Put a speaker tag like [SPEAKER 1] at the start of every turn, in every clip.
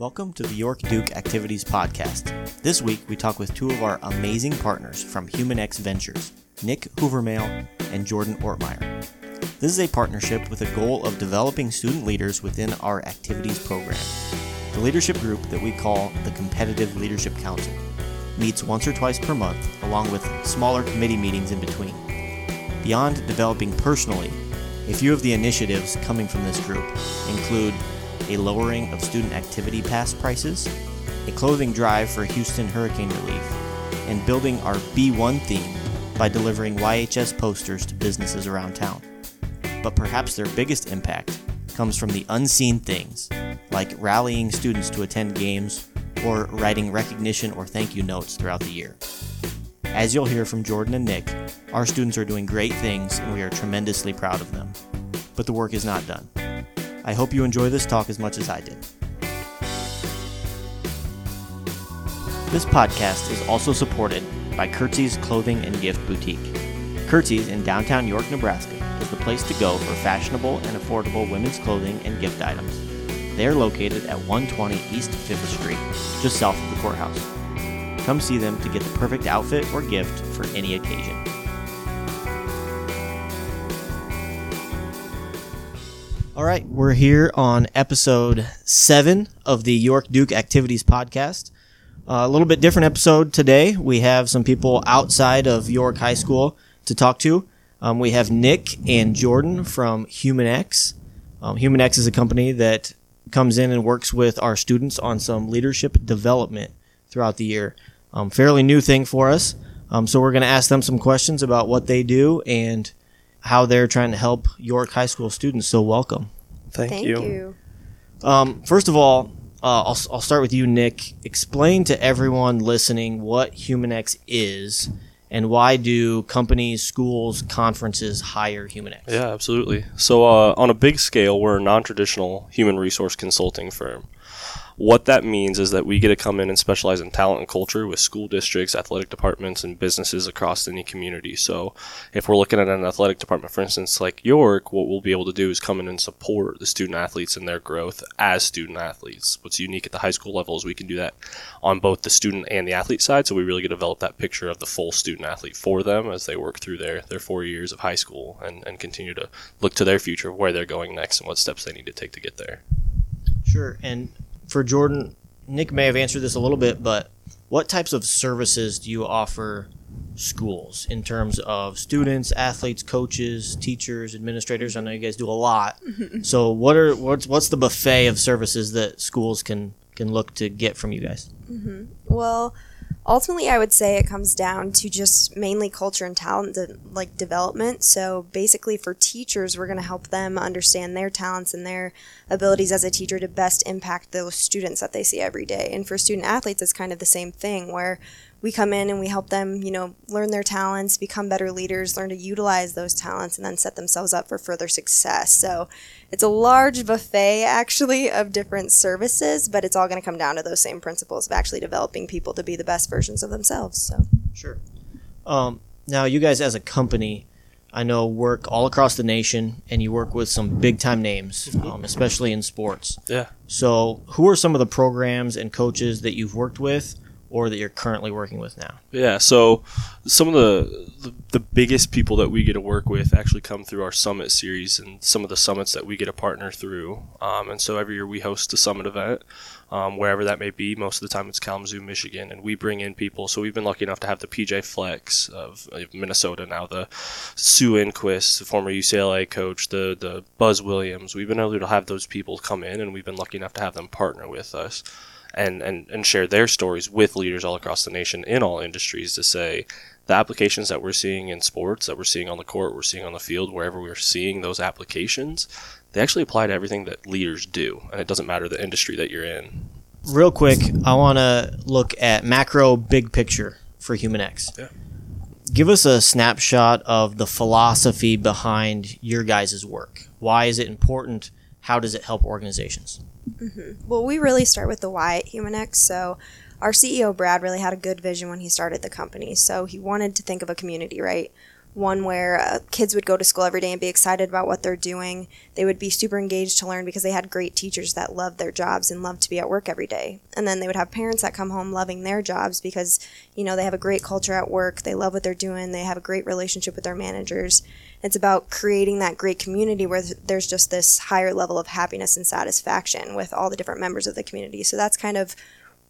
[SPEAKER 1] Welcome to the York Duke Activities Podcast. This week, we talk with two of our amazing partners from HumanX Ventures, Nick Hoovermail and Jordan Ortmeyer. This is a partnership with a goal of developing student leaders within our activities program. The leadership group that we call the Competitive Leadership Council meets once or twice per month, along with smaller committee meetings in between. Beyond developing personally, a few of the initiatives coming from this group include a lowering of student activity pass prices, a clothing drive for Houston hurricane relief, and building our B1 theme by delivering YHS posters to businesses around town. But perhaps their biggest impact comes from the unseen things, like rallying students to attend games or writing recognition or thank you notes throughout the year. As you'll hear from Jordan and Nick, our students are doing great things and we are tremendously proud of them. But the work is not done. I hope you enjoy this talk as much as I did. This podcast is also supported by Curtsy's Clothing and Gift Boutique. Curtsy's in downtown York, Nebraska is the place to go for fashionable and affordable women's clothing and gift items. They are located at 120 East 5th Street, just south of the courthouse. Come see them to get the perfect outfit or gift for any occasion. All right, we're here on episode seven of the York Duke Activities Podcast. Uh, a little bit different episode today. We have some people outside of York High School to talk to. Um, we have Nick and Jordan from HumanX. Um, HumanX is a company that comes in and works with our students on some leadership development throughout the year. Um, fairly new thing for us. Um, so we're going to ask them some questions about what they do and how they're trying to help York High School students. So welcome.
[SPEAKER 2] Thank,
[SPEAKER 3] Thank
[SPEAKER 2] you.
[SPEAKER 3] you.
[SPEAKER 1] Um, first of all, uh, I'll, I'll start with you, Nick. Explain to everyone listening what HumanX is and why do companies, schools, conferences hire HumanX?
[SPEAKER 2] Yeah, absolutely. So, uh, on a big scale, we're a non traditional human resource consulting firm. What that means is that we get to come in and specialize in talent and culture with school districts, athletic departments, and businesses across any community. So, if we're looking at an athletic department, for instance, like York, what we'll be able to do is come in and support the student athletes in their growth as student athletes. What's unique at the high school level is we can do that on both the student and the athlete side. So, we really get to develop that picture of the full student athlete for them as they work through their, their four years of high school and, and continue to look to their future, where they're going next, and what steps they need to take to get there.
[SPEAKER 1] Sure. And for Jordan, Nick may have answered this a little bit, but what types of services do you offer schools in terms of students, athletes, coaches, teachers, administrators? I know you guys do a lot. So what are what's what's the buffet of services that schools can can look to get from you guys? Mm-hmm.
[SPEAKER 3] Well, ultimately, I would say it comes down to just mainly culture and talent, de- like development. So basically, for teachers, we're going to help them understand their talents and their abilities as a teacher to best impact those students that they see every day. And for student athletes, it's kind of the same thing where we come in and we help them, you know, learn their talents, become better leaders, learn to utilize those talents, and then set themselves up for further success. So it's a large buffet, actually, of different services, but it's all going to come down to those same principles of actually developing people to be the best versions of themselves. So,
[SPEAKER 1] Sure. Um, now, you guys as a company, I know work all across the nation, and you work with some big time names, um, especially in sports.
[SPEAKER 2] Yeah.
[SPEAKER 1] So, who are some of the programs and coaches that you've worked with, or that you're currently working with now?
[SPEAKER 2] Yeah, so some of the, the the biggest people that we get to work with actually come through our summit series and some of the summits that we get to partner through. Um, and so every year we host a summit event, um, wherever that may be. Most of the time it's Kalamazoo, Michigan, and we bring in people. So we've been lucky enough to have the PJ Flecks of, Minnesota now, the Sue Enquist, the former UCLA coach, the the Buzz Williams. We've been able to have those people come in, and we've been lucky enough to have them partner with us and, and, and share their stories with leaders all across the nation in all industries to say the applications that we're seeing in sports, that we're seeing on the court, we're seeing on the field, wherever we're seeing those applications, they actually apply to everything that leaders do. And it doesn't matter the industry that you're in.
[SPEAKER 1] Real quick, I want to look at macro big picture for HumanX.
[SPEAKER 2] Yeah.
[SPEAKER 1] Give us a snapshot of the philosophy behind your guys' work. Why is it important? How does it help organizations? Mm-hmm.
[SPEAKER 3] well, we really start with the why at HumanX. So, our CEO Brad really had a good vision when he started the company. So he wanted to think of a community, right? One where uh, kids would go to school every day and be excited about what they're doing. They would be super engaged to learn because they had great teachers that loved their jobs and loved to be at work every day. And then they would have parents that come home loving their jobs because, you know, they have a great culture at work, they love what they're doing, they have a great relationship with their managers. It's about creating that great community where there's just this higher level of happiness and satisfaction with all the different members of the community. So that's kind of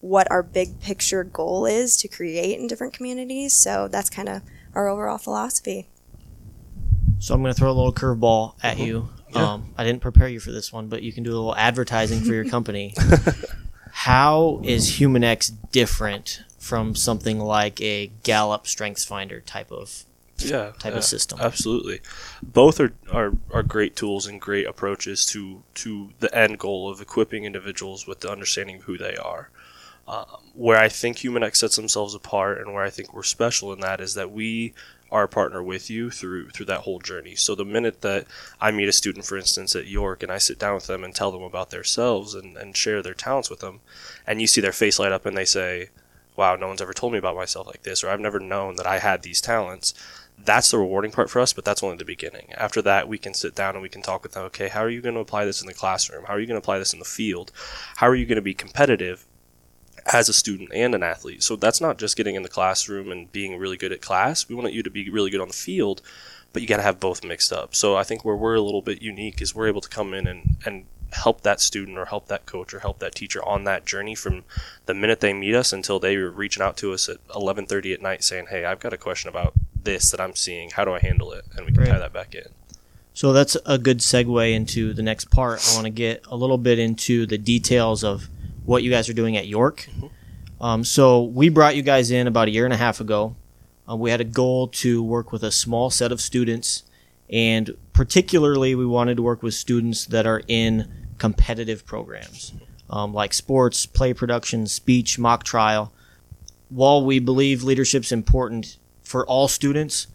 [SPEAKER 3] what our big picture goal is to create in different communities. So that's kind of our overall philosophy.
[SPEAKER 1] So I'm going to throw a little curveball at
[SPEAKER 2] Mm-hmm.
[SPEAKER 1] you. Um, I didn't prepare you for this one, but you can do a little advertising for your company. How is HumanX different from something like a Gallup Strengths Finder type of
[SPEAKER 2] yeah,
[SPEAKER 1] type
[SPEAKER 2] yeah,
[SPEAKER 1] of system?
[SPEAKER 2] Absolutely, both are, are are great tools and great approaches to to the end goal of equipping individuals with the understanding of who they are. Um, where I think HumanX sets themselves apart, and where I think we're special in that is that we are a partner with you through through that whole journey. So the minute that I meet a student, for instance, at York, and I sit down with them and tell them about themselves and, and share their talents with them, and you see their face light up and they say, "Wow, no one's ever told me about myself like this," or "I've never known that I had these talents." That's the rewarding part for us, but that's only the beginning. After that, we can sit down and we can talk with them. Okay, how are you going to apply this in the classroom? How are you going to apply this in the field? How are you going to be competitive as a student and an athlete. So that's not just getting in the classroom and being really good at class. We want you to be really good on the field, but you got to have both mixed up. So I think where we're a little bit unique is we're able to come in and, and help that student or help that coach or help that teacher on that journey from the minute they meet us until they are reaching out to us at 11:30 at night saying, "Hey, I've got a question about this that I'm seeing. How do I handle it?" And we can
[SPEAKER 1] Right.
[SPEAKER 2] tie that back in.
[SPEAKER 1] So that's a good segue into the next part. I want to get a little bit into the details of what you guys are doing at York. Um, so we brought you guys in about a year and a half ago. Uh, we had a goal to work with a small set of students, and particularly we wanted to work with students that are in competitive programs um, like sports, play production, speech, mock trial. While we believe leadership's important for all students,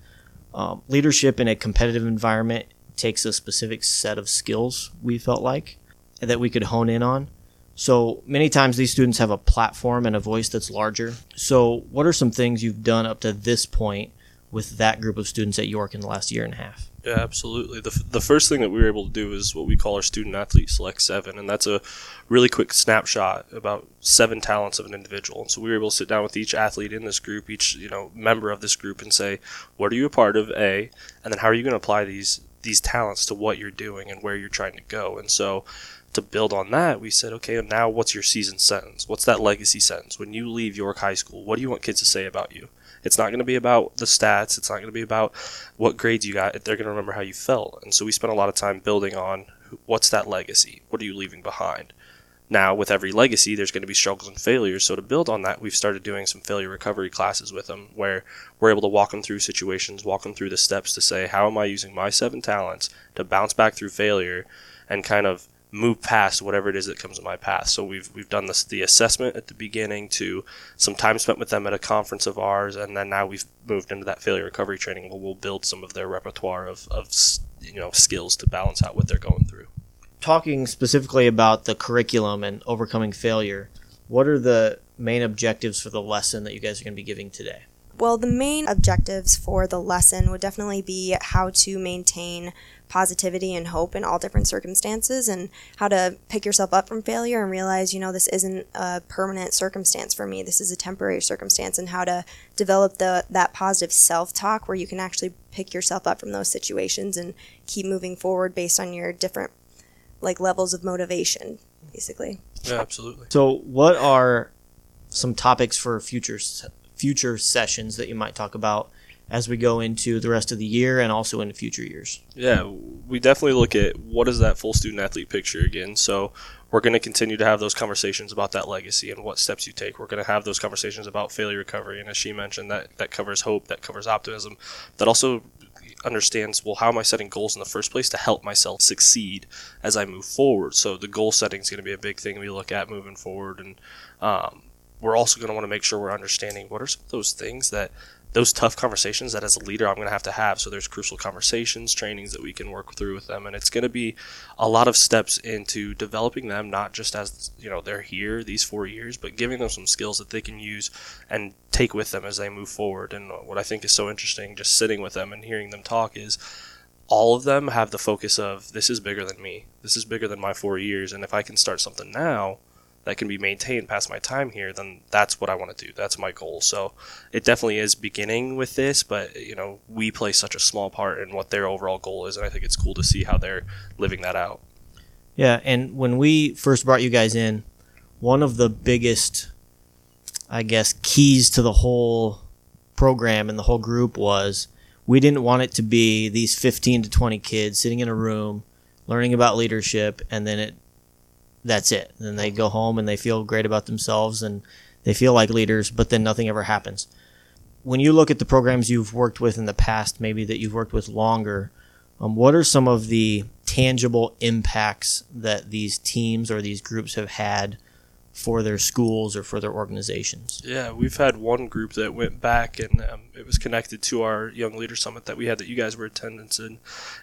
[SPEAKER 1] um, leadership in a competitive environment takes a specific set of skills we felt like that we could hone in on. So many times these students have a platform and a voice that's larger. So, what are some things you've done up to this point with that group of students at York in the last year and a half?
[SPEAKER 2] Yeah, absolutely. The, f- the first thing that we were able to do is what we call our student athlete select seven, and that's a really quick snapshot about seven talents of an individual. And so we were able to sit down with each athlete in this group, each you know member of this group, and say, what are you a part of? A, and then how are you going to apply these these talents to what you're doing and where you're trying to go? And so to build on that, we said, okay, now what's your season sentence? What's that legacy sentence? When you leave York High School, what do you want kids to say about you? It's not going to be about the stats. It's not going to be about what grades you got. They're going to remember how you felt. And so we spent a lot of time building on what's that legacy? What are you leaving behind? Now, with every legacy, there's going to be struggles and failures. So to build on that, we've started doing some failure recovery classes with them where we're able to walk them through situations, walk them through the steps to say, how am I using my seven talents to bounce back through failure and kind of move past whatever it is that comes in my path. So we've we've done this the assessment at the beginning to some time spent with them at a conference of ours, and then now we've moved into that failure recovery training where we'll build some of their repertoire of, of you know skills to balance out what they're going through.
[SPEAKER 1] Talking specifically about the curriculum and overcoming failure, what are the main objectives for the lesson that you guys are going to be giving today?
[SPEAKER 3] Well, the main objectives for the lesson would definitely be how to maintain positivity and hope in all different circumstances and how to pick yourself up from failure and realize, you know, this isn't a permanent circumstance for me. This is a temporary circumstance and how to develop the that positive self-talk where you can actually pick yourself up from those situations and keep moving forward based on your different like levels of motivation, basically.
[SPEAKER 2] Yeah, absolutely.
[SPEAKER 1] So, what are some topics for future s- future sessions that you might talk about as we go into the rest of the year and also into future years?
[SPEAKER 2] Yeah, we definitely look at what is that full student athlete picture again. So we're going to continue to have those conversations about that legacy and what steps you take. We're going to have those conversations about failure recovery, and as she mentioned, that that covers hope, that covers optimism, that also understands well how am I setting goals in the first place to help myself succeed as I move forward. So the goal setting is going to be a big thing we look at moving forward, and um, we're also going to want to make sure we're understanding what are some of those things that those tough conversations that as a leader I'm going to have to have. So there's crucial conversations, trainings that we can work through with them, and it's going to be a lot of steps into developing them, not just as you know they're here these four years, but giving them some skills that they can use and take with them as they move forward. And what I think is so interesting, just sitting with them and hearing them talk, is all of them have the focus of this is bigger than me, this is bigger than my four years, and if I can start something now that can be maintained past my time here, then that's what I want to do. That's my goal. So it definitely is beginning with this, but you know, we play such a small part in what their overall goal is, and I think it's cool to see how they're living that out.
[SPEAKER 1] Yeah, and when we first brought you guys in, one of the biggest, I guess, keys to the whole program and the whole group was we didn't want it to be these 15 to 20 kids sitting in a room learning about leadership and then it that's it. Then they go home and they feel great about themselves and they feel like leaders, but then nothing ever happens. When you look at the programs you've worked with in the past, maybe that you've worked with longer, um, what are some of the tangible impacts that these teams or these groups have had for their schools or for their organizations?
[SPEAKER 2] Yeah, we've had one group that went back and um, it was connected to our Young Leader Summit that we had that you guys were attendance in.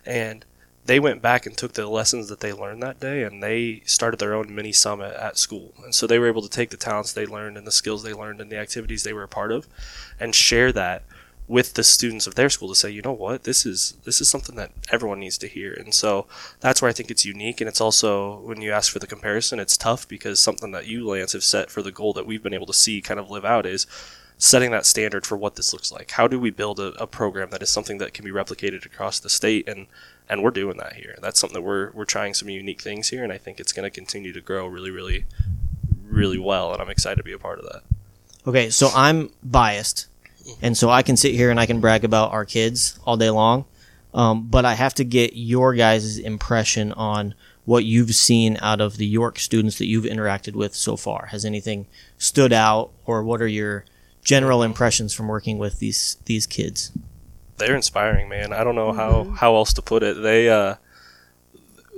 [SPEAKER 2] And they went back and took the lessons that they learned that day and they started their own mini summit at school. And so they were able to take the talents they learned and the skills they learned and the activities they were a part of and share that with the students of their school to say, you know what, this is this is something that everyone needs to hear. And so that's where I think it's unique and it's also when you ask for the comparison, it's tough because something that you Lance have set for the goal that we've been able to see kind of live out is setting that standard for what this looks like. How do we build a, a program that is something that can be replicated across the state and and we're doing that here. That's something that we're we're trying some unique things here, and I think it's going to continue to grow really, really, really well. And I'm excited to be a part of that.
[SPEAKER 1] Okay, so I'm biased, and so I can sit here and I can brag about our kids all day long, um, but I have to get your guys' impression on what you've seen out of the York students that you've interacted with so far. Has anything stood out, or what are your general impressions from working with these these kids?
[SPEAKER 2] they're inspiring, man. I don't know mm-hmm. how how else to put it. They uh,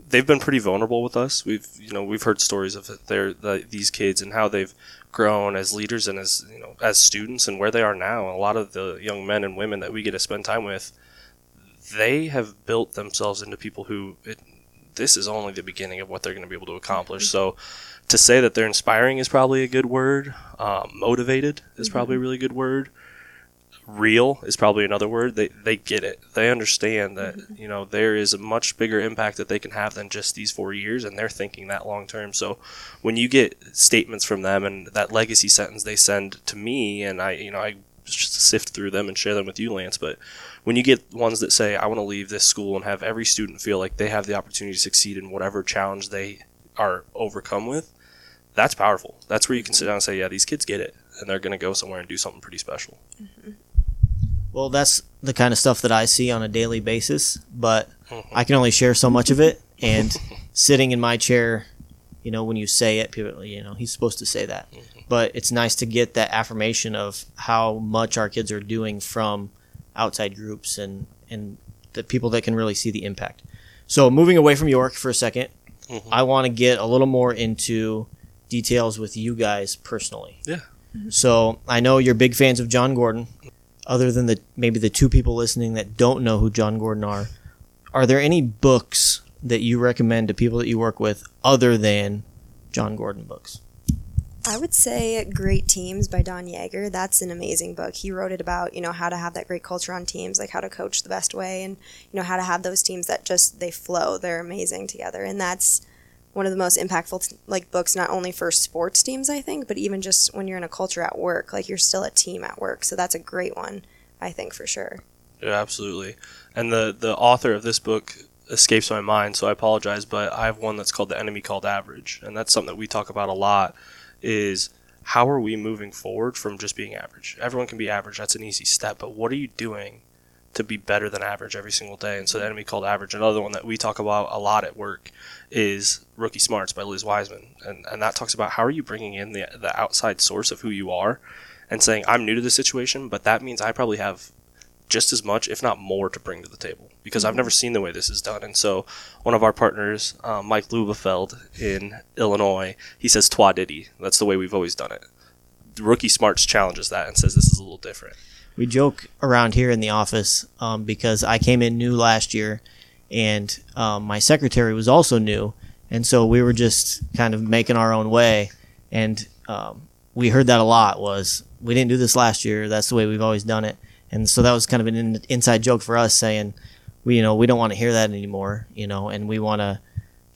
[SPEAKER 2] they've been pretty vulnerable with us. We've you know we've heard stories of their the, these kids and how they've grown as leaders and as you know as students and where they are now. a lot of the young men and women that we get to spend time with, they have built themselves into people who it, this is only the beginning of what they're going to be able to accomplish. Mm-hmm. So to say that they're inspiring is probably a good word. Um, motivated is mm-hmm. probably a really good word real is probably another word. They they get it. They understand that mm-hmm. you know there is a much bigger impact that they can have than just these four years, and they're thinking that long term. So when you get statements from them and that legacy sentence they send to me, and I you know I just sift through them and share them with you, Lance. But when you get ones that say, "I want to leave this school and have every student feel like they have the opportunity to succeed in whatever challenge they are overcome with," that's powerful. That's where you can sit down and say, "Yeah, these kids get it." And they're going to go somewhere and do something pretty special. Mm-hmm.
[SPEAKER 1] Well, that's the kind of stuff that I see on a daily basis, but I can only share so much of it. And sitting in my chair, you know, when you say it, people, you know, he's supposed to say that. But it's nice to get that affirmation of how much our kids are doing from outside groups and, and the people that can really see the impact. So, moving away from York for a 2nd mm-hmm. I want to get a little more into details with you guys personally.
[SPEAKER 2] Yeah.
[SPEAKER 1] So, I know you're big fans of Jon Gordon other than the maybe the two people listening that don't know who Jon Gordon are, are there any books that you recommend to people that you work with other than Jon Gordon books?
[SPEAKER 3] I would say Great Teams by Don Yaeger. That's an amazing book. He wrote it about, you know, how to have that great culture on teams, like how to coach the best way and, you know, how to have those teams that just they flow. They're amazing together. And that's one of the most impactful like books not only for sports teams i think but even just when you're in a culture at work like you're still a team at work. So that's a great one i think for sure.
[SPEAKER 2] Yeah absolutely. And the the author of this book escapes my mind so i apologize but i have one that's called the enemy called average and that's something that we talk about a lot is how are we moving forward from just being average? Everyone can be average that's an easy step but what are you doing to be better than average every single day. And so the enemy called average. Another one that we talk about a lot at work is Rookie Smarts by Liz Wiseman. And, and that talks about how are you bringing in the, the outside source of who you are and saying, I'm new to this situation, but that means I probably have just as much, if not more, to bring to the table because I've never seen the way this is done. And so, one of our partners, um, Mike Lubelfeld in Illinois, he says "Twa Diddy." That's the way we've always done it Rookie Smarts challenges that and says this is a little different.
[SPEAKER 1] We joke around here in the office um, because I came in new last year, and um, my secretary was also new, and so we were just kind of making our own way, and um, we heard that a lot was we didn't do this last year. That's the way we've always done it, and so that was kind of an in- inside joke for us saying, we you know we don't want to hear that anymore, you know, and we want to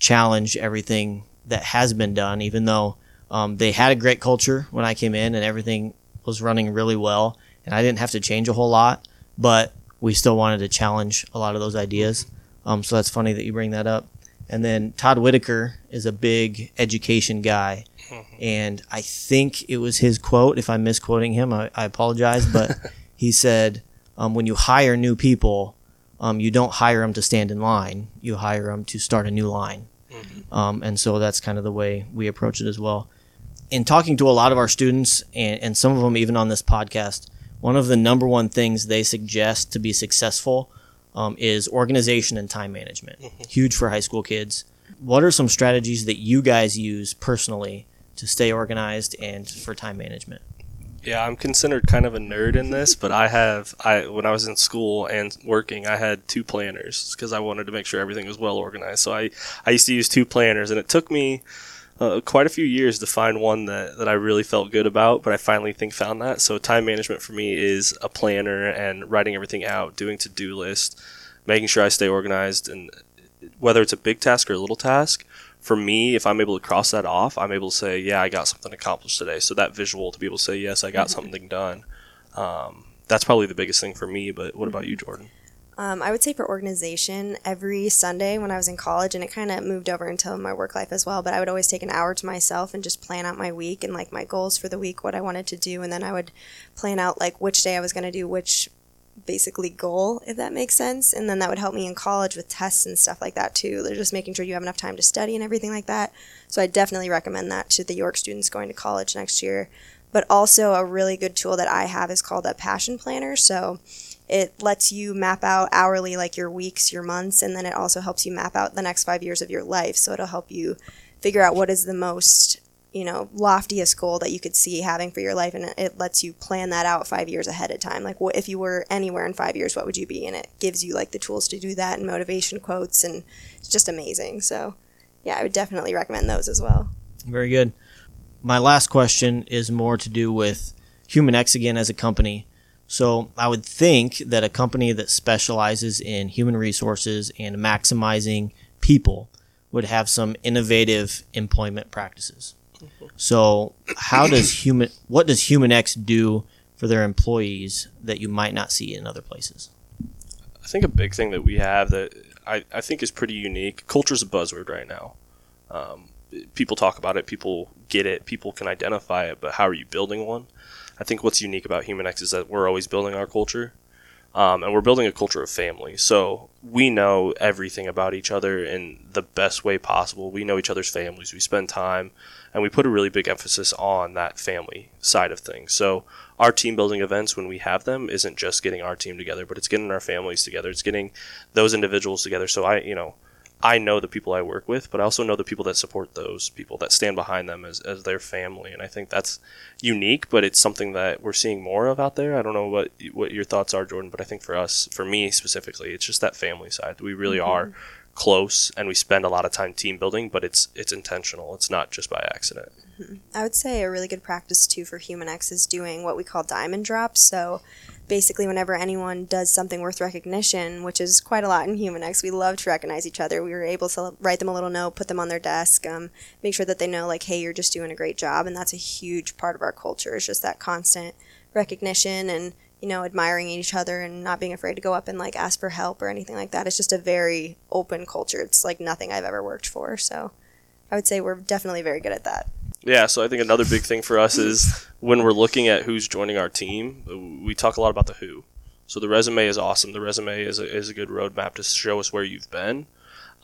[SPEAKER 1] challenge everything that has been done, even though um, they had a great culture when I came in and everything was running really well, and I didn't have to change a whole lot, but we still wanted to challenge a lot of those ideas. Um, so that's funny that you bring that up. And then Todd Whitaker is a big education guy. And I think it was his quote. If I'm misquoting him, I, I apologize. But he said, um, when you hire new people, um, you don't hire them to stand in line. You hire them to start a new line. Um, and so that's kind of the way we approach it as well. In talking to a lot of our students, and, and some of them even on this podcast, one of the number one things they suggest to be successful um, is organization and time management. Huge for high school kids. What are some strategies that you guys use personally to stay organized and for time management?
[SPEAKER 2] Yeah, I'm considered kind of a nerd in this, but I have I when I was in school and working, I had two planners because I wanted to make sure everything was well organized. So I I used to use two planners, and it took me uh, quite a few years to find one that, that I really felt good about, but I finally think found that. So time management for me is a planner and writing everything out, doing to do list, making sure I stay organized, and whether it's a big task or a little task, for me, if I'm able to cross that off, I'm able to say, yeah, I got something accomplished today. So that visual to be able to say, yes, I got something done. Um, that's probably the biggest thing for me. But what about you, Jordan?
[SPEAKER 3] Um, I would say for organization, every Sunday when I was in college, and it kind of moved over into my work life as well, but I would always take an hour to myself and just plan out my week and like my goals for the week, what I wanted to do. And then I would plan out like which day I was going to do which basically goal, if that makes sense. And then that would help me in college with tests and stuff like that too. They're just making sure you have enough time to study and everything like that. So I definitely recommend that to the York students going to college next year. But also a really good tool that I have is called a passion planner. So it lets you map out hourly like your weeks, your months, and then it also helps you map out the next five years of your life. So it'll help you figure out what is the most you know loftiest goal that you could see having for your life and it lets you plan that out five years ahead of time like what if you were anywhere in five years what would you be and it gives you like the tools to do that and motivation quotes and it's just amazing so yeah i would definitely recommend those as well
[SPEAKER 1] Very good. My last question is more to do with Human X again as a company. So I would think that a company that specializes in human resources and maximizing people would have some innovative employment practices. So how does human what does HumanX do for their employees that you might not see in other places?
[SPEAKER 2] I think a big thing that we have that I, I think is pretty unique. Culture's a buzzword right now. Um, people talk about it, people get it, people can identify it, but how are you building one? I think what's unique about HumanX is that we're always building our culture. Um, and we're building a culture of family. So we know everything about each other in the best way possible. We know each other's families. We spend time, and we put a really big emphasis on that family side of things. So our team building events, when we have them, isn't just getting our team together, but it's getting our families together. It's getting those individuals together. So I, you know, I know the people I work with, but I also know the people that support those people that stand behind them as, as their family. And I think that's unique, but it's something that we're seeing more of out there. I don't know what what your thoughts are, Jordan, but I think for us, for me specifically, it's just that family side. We really mm-hmm. are close and we spend a lot of time team building, but it's it's intentional. It's not just by accident.
[SPEAKER 3] I would say a really good practice too for HumanX is doing what we call diamond drops. So basically, whenever anyone does something worth recognition, which is quite a lot in HumanX, we love to recognize each other. We were able to write them a little note, put them on their desk, um, make sure that they know, like, hey, you're just doing a great job. And that's a huge part of our culture, It's just that constant recognition and you know, admiring each other and not being afraid to go up and like ask for help or anything like that. It's just a very open culture. It's like nothing I've ever worked for. So I would say we're definitely very good at that.
[SPEAKER 2] Yeah, so I think another big thing for us is when we're looking at who's joining our team, we talk a lot about the who. So the resume is awesome. The resume is a, is a good roadmap to show us where you've been.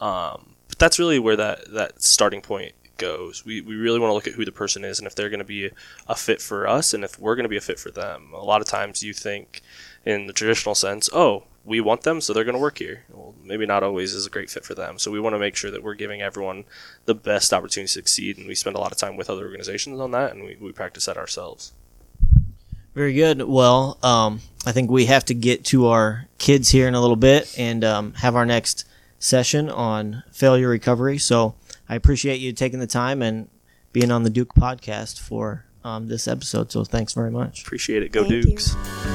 [SPEAKER 2] Um, but that's really where that, that starting point goes. We, we really want to look at who the person is and if they're going to be a fit for us and if we're going to be a fit for them. A lot of times you think in the traditional sense, oh, we want them, so they're going to work here. Well, maybe not always is a great fit for them. So we want to make sure that we're giving everyone the best opportunity to succeed, and we spend a lot of time with other organizations on that, and we, we practice that ourselves.
[SPEAKER 1] Very good. Well, um, I think we have to get to our kids here in a little bit and um, have our next session on failure recovery. So I appreciate you taking the time and being on the Duke podcast for um, this episode. So thanks very much.
[SPEAKER 2] Appreciate it. Go
[SPEAKER 3] Thank you.
[SPEAKER 2] Dukes.